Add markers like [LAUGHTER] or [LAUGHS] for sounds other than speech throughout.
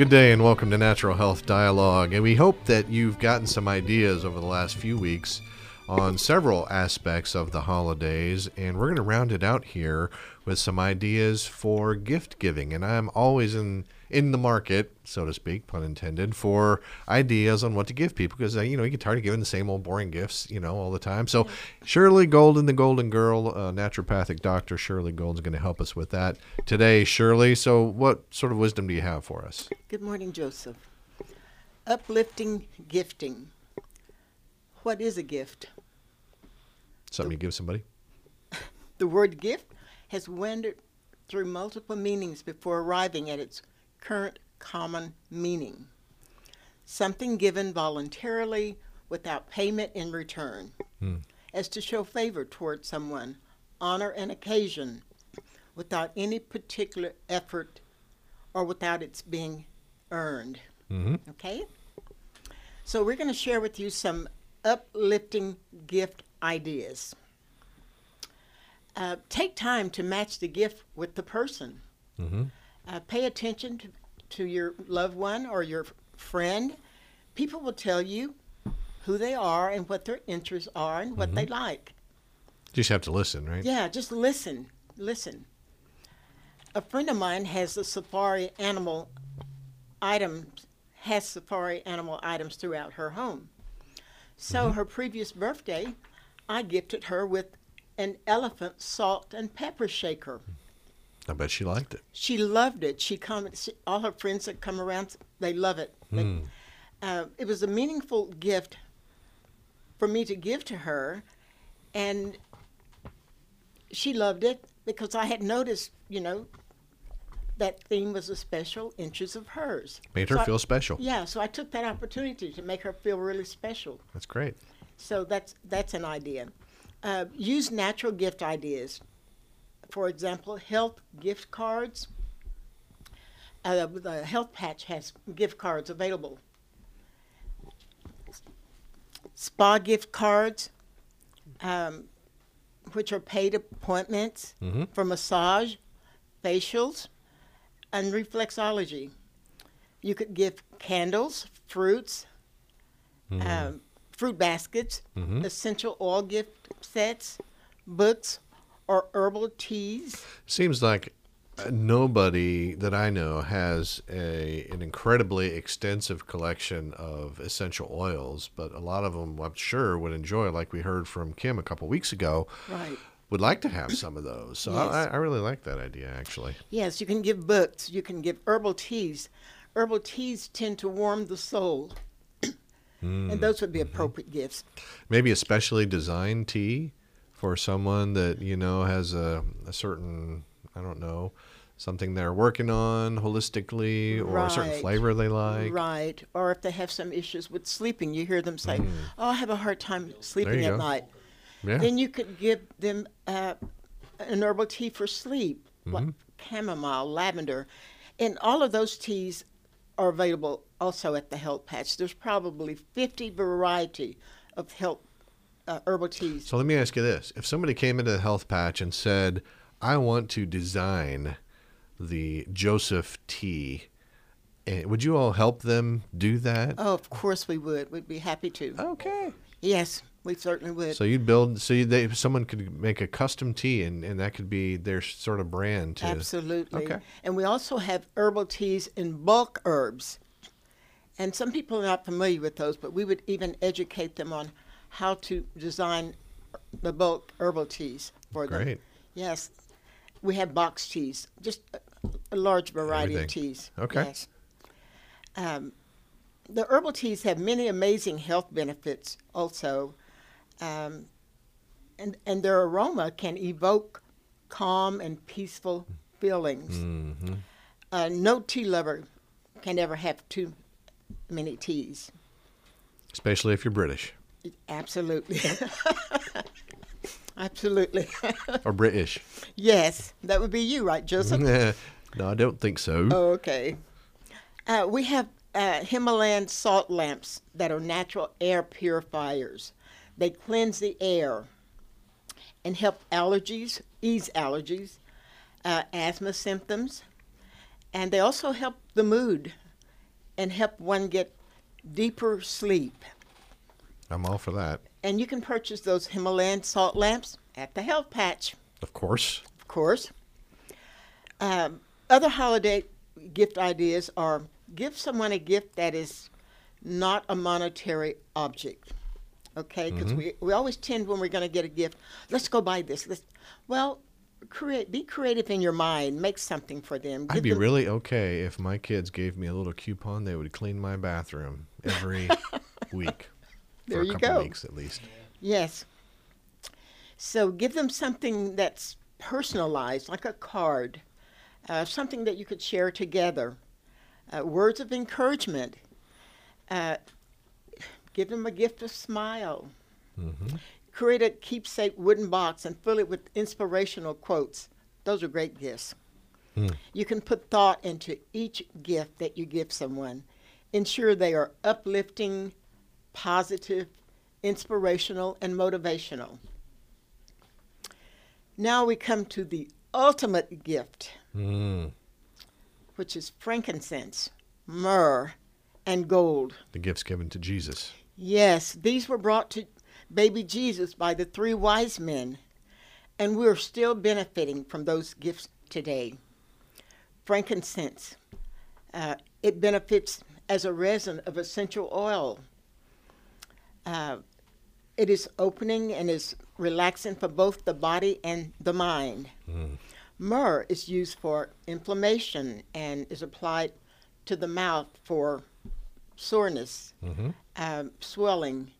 Good day and welcome to Natural Health Dialogue. And we hope that you've gotten some ideas over the last few weeks on several aspects of the holidays. And we're going to round it out here with some ideas for gift giving. And I'm always in in the market, so to speak, pun intended, for ideas on what to give people because uh, you know you get tired of giving the same old boring gifts, you know, all the time. So Shirley Golden, the Golden Girl, uh, naturopathic doctor Shirley Golden's going to help us with that today. Shirley, so what sort of wisdom do you have for us? Good morning, Joseph. Uplifting gifting. What is a gift? Something you give somebody? [LAUGHS] The word gift has wandered through multiple meanings before arriving at its current common meaning. Something given voluntarily without payment in return, as to show favor toward someone, honor an occasion, without any particular effort or without its being earned. Mm-hmm. Okay? So, we're going to share with you some uplifting gift ideas. Uh, take time to match the gift with the person. Mm-hmm. Uh, pay attention to, to your loved one or your friend. People will tell you who they are and what their interests are and what they like. Just have to listen, right? Yeah, just listen. Listen. A friend of mine has the safari animal items, has safari animal items throughout her home. So her previous birthday, I gifted her with an elephant salt and pepper shaker. I bet she liked it. She loved it. She come, she, all her friends that come around, they love it. They- Hmm. uh, it was a meaningful gift for me to give to her, and she loved it because I had noticed, you know, that theme was a special interest of hers. Made her So I- feel special. Yeah, so I took that opportunity to make her feel really special. That's great. So that's that's an idea. Uh, use natural gift ideas. For example, health gift cards. Uh, the health patch has gift cards available. Spa gift cards, um, which are paid appointments Mhm. for massage, facials, and reflexology. You could give candles, fruits, um, fruit baskets, Mhm. essential oil gift sets, books, or herbal teas. Seems like nobody that I know has a an incredibly extensive collection of essential oils, but a lot of them, I'm sure, would enjoy. Like we heard from Kim a couple weeks ago, Right. would like to have some of those. So I, Yes. I really like that idea, actually. Yes, you can give books. You can give herbal teas. Herbal teas tend to warm the soul, Mm. and those would be appropriate gifts. Maybe a specially designed tea for someone that you know has a, a certain, I don't know, something they're working on holistically, or a certain flavor they like. Right. Or if they have some issues with sleeping, you hear them say, "Oh, I have a hard time sleeping Mm. at go. night." Yeah. Then you could give them uh, an herbal tea for sleep, like Mm-hmm. chamomile, lavender, and all of those teas are available also at the Health Patch. There's probably 50 variety of health uh, herbal teas. So let me ask you this: If somebody came into the health patch and said, "I want to design the Joseph tea," eh, would you all help them do that? Oh, of course we would. We'd be happy to. Okay. Yes, we certainly would. So you'd build, so you, they, someone could make a custom tea, and, and that could be their sort of brand too. Absolutely. Okay. And we also have herbal teas in bulk herbs. And some people are not familiar with those, but we would even educate them on how to design the bulk herbal teas for them. Great. Yes. We have box teas, just a, large variety Everything. of teas. Okay. Yes. Um, the herbal teas have many amazing health benefits also. Um, and, and their aroma can evoke calm and peaceful feelings. hmm Uh, no tea lover can ever have too many teas. Especially if you're British Absolutely. [LAUGHS] Absolutely. [LAUGHS] or British. yes, that would be you, right, Joseph? [LAUGHS] no, I don't think so. Oh, okay. Uh, we have uh, Himalayan salt lamps that are natural air purifiers. They cleanse the air and help allergies, ease allergies, uh, asthma symptoms, and they also help the mood and help one get deeper sleep. I'm all for that. And you can purchase those Himalayan salt lamps at the Health Patch, Of course. of course. Um, other holiday gift ideas are give someone a gift that is not a monetary object. Okay, because we, we always tend when we're going to get a gift, let's go buy this. Let's, well, create be creative in your mind. Make something for them. I'd be them- really okay if my kids gave me a little coupon. They would clean my bathroom every [LAUGHS] week There you go. weeks at least. Yes. So give them something that's personalized, like a card, uh, something that you could share together, uh, words of encouragement. Uh, give them a gift of smile. hmm Create a keepsake wooden box and fill it with inspirational quotes. Those are great gifts. Hmm. You can put thought into each gift that you give someone. Ensure they are uplifting, positive, inspirational, and motivational. Now we come to the ultimate gift, Mm. which is frankincense, myrrh, and gold. The gifts given to Jesus. Yes, these were brought to baby Jesus by the three wise men, and we're still benefiting from those gifts today. Frankincense, uh, it benefits as a resin of essential oil. Uh, it is opening and is relaxing for both the body and the mind. Mm. Myrrh is used for inflammation and is applied to the mouth for soreness hmm um, swelling,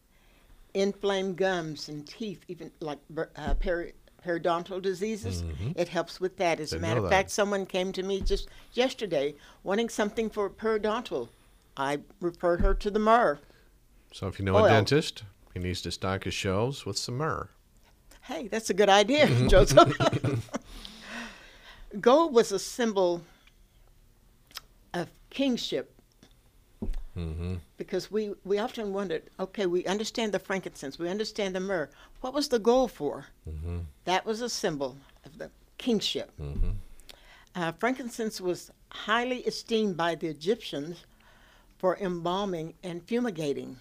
inflamed gums and teeth, even like uh, peri- periodontal diseases. Mhm. It helps with that. As a Didn't matter know of fact, someone came to me just yesterday wanting something for periodontal. I referred her to the myrrh. So if you know Oil. a dentist, he needs to stock his shelves with some myrrh. Hey, that's a good idea, [LAUGHS] Joseph. [LAUGHS] Gold was a symbol of kingship hmm because we, we often wondered okay, we understand the frankincense, we understand the myrrh. What was the gold for? hmm That was a symbol of the kingship. hmm Uh, frankincense was highly esteemed by the Egyptians for embalming and fumigating.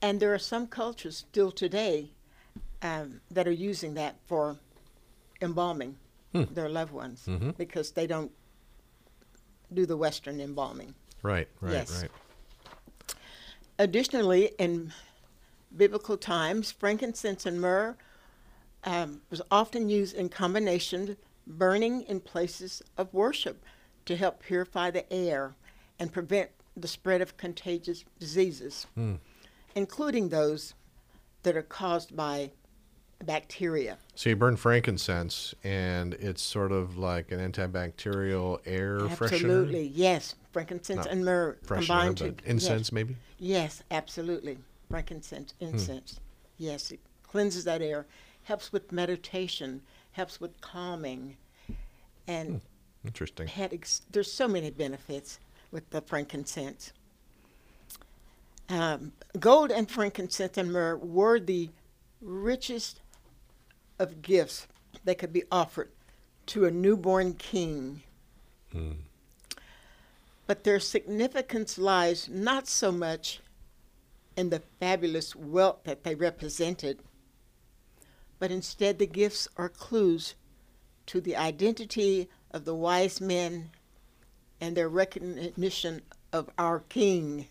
And there are some cultures still today um, that are using that for embalming Hmm. their loved ones Mhm. because they don't do the Western embalming. Right, right, Yes. right. Additionally, in biblical times, frankincense and myrrh um, was often used in combination, burning in places of worship to help purify the air and prevent the spread of contagious diseases, Hmm. Including those that are caused by bacteria. So you burn frankincense, and it's sort of like an antibacterial air freshener. Absolutely, yes. Frankincense Not and myrrh combined to incense maybe. Yes, absolutely. Frankincense, hmm. incense. Yes, it cleanses that air, helps with meditation, helps with calming, and hmm, Interesting. had ex- there's so many benefits with the frankincense. Um, gold and frankincense and myrrh were the richest of gifts that could be offered to a newborn king. Mm. But their significance lies not so much in the fabulous wealth that they represented, but instead the gifts are clues to the identity of the wise men and their recognition of our King,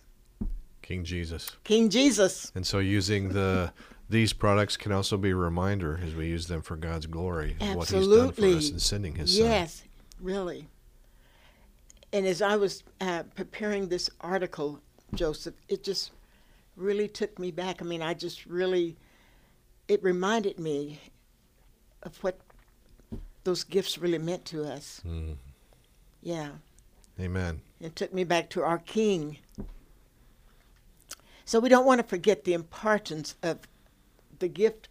King Jesus. King Jesus. And so using the [LAUGHS] these products can also be a reminder as we use them for God's glory of what He's done for us in sending His Son. Yes, really. And as I was uh, preparing this article, Joseph, it just really took me back. I mean, I just really, it reminded me of what those gifts really meant to us. Mm. Yeah. Amen. It took me back to our King. So we don't want to forget the importance of the gift,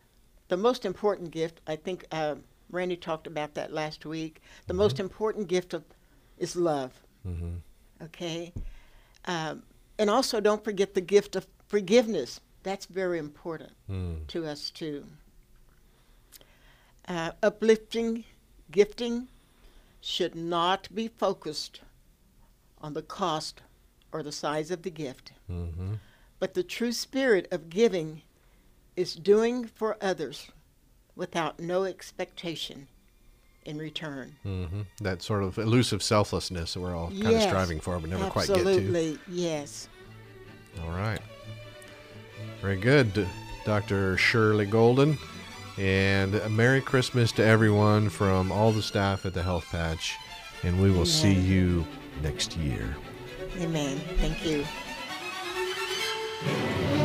the most important gift. I think uh, Randy talked about that last week. The most important gift of, is love. hmm Okay, um, and also don't forget the gift of forgiveness. That's very important Mm. to us too. Uh, uplifting, gifting should not be focused on the cost or the size of the gift. Mm-hmm. But the true spirit of giving is doing for others without no expectation in return. Mm-hmm. That sort of elusive selflessness that we're all kind of striving for, but never quite get to. Absolutely, yes. All right. Very good, Dr. Shirley Golden. And a Merry Christmas to everyone from all the staff at the Health Patch. And we will see you next year. Amen. Thank you. Yeah.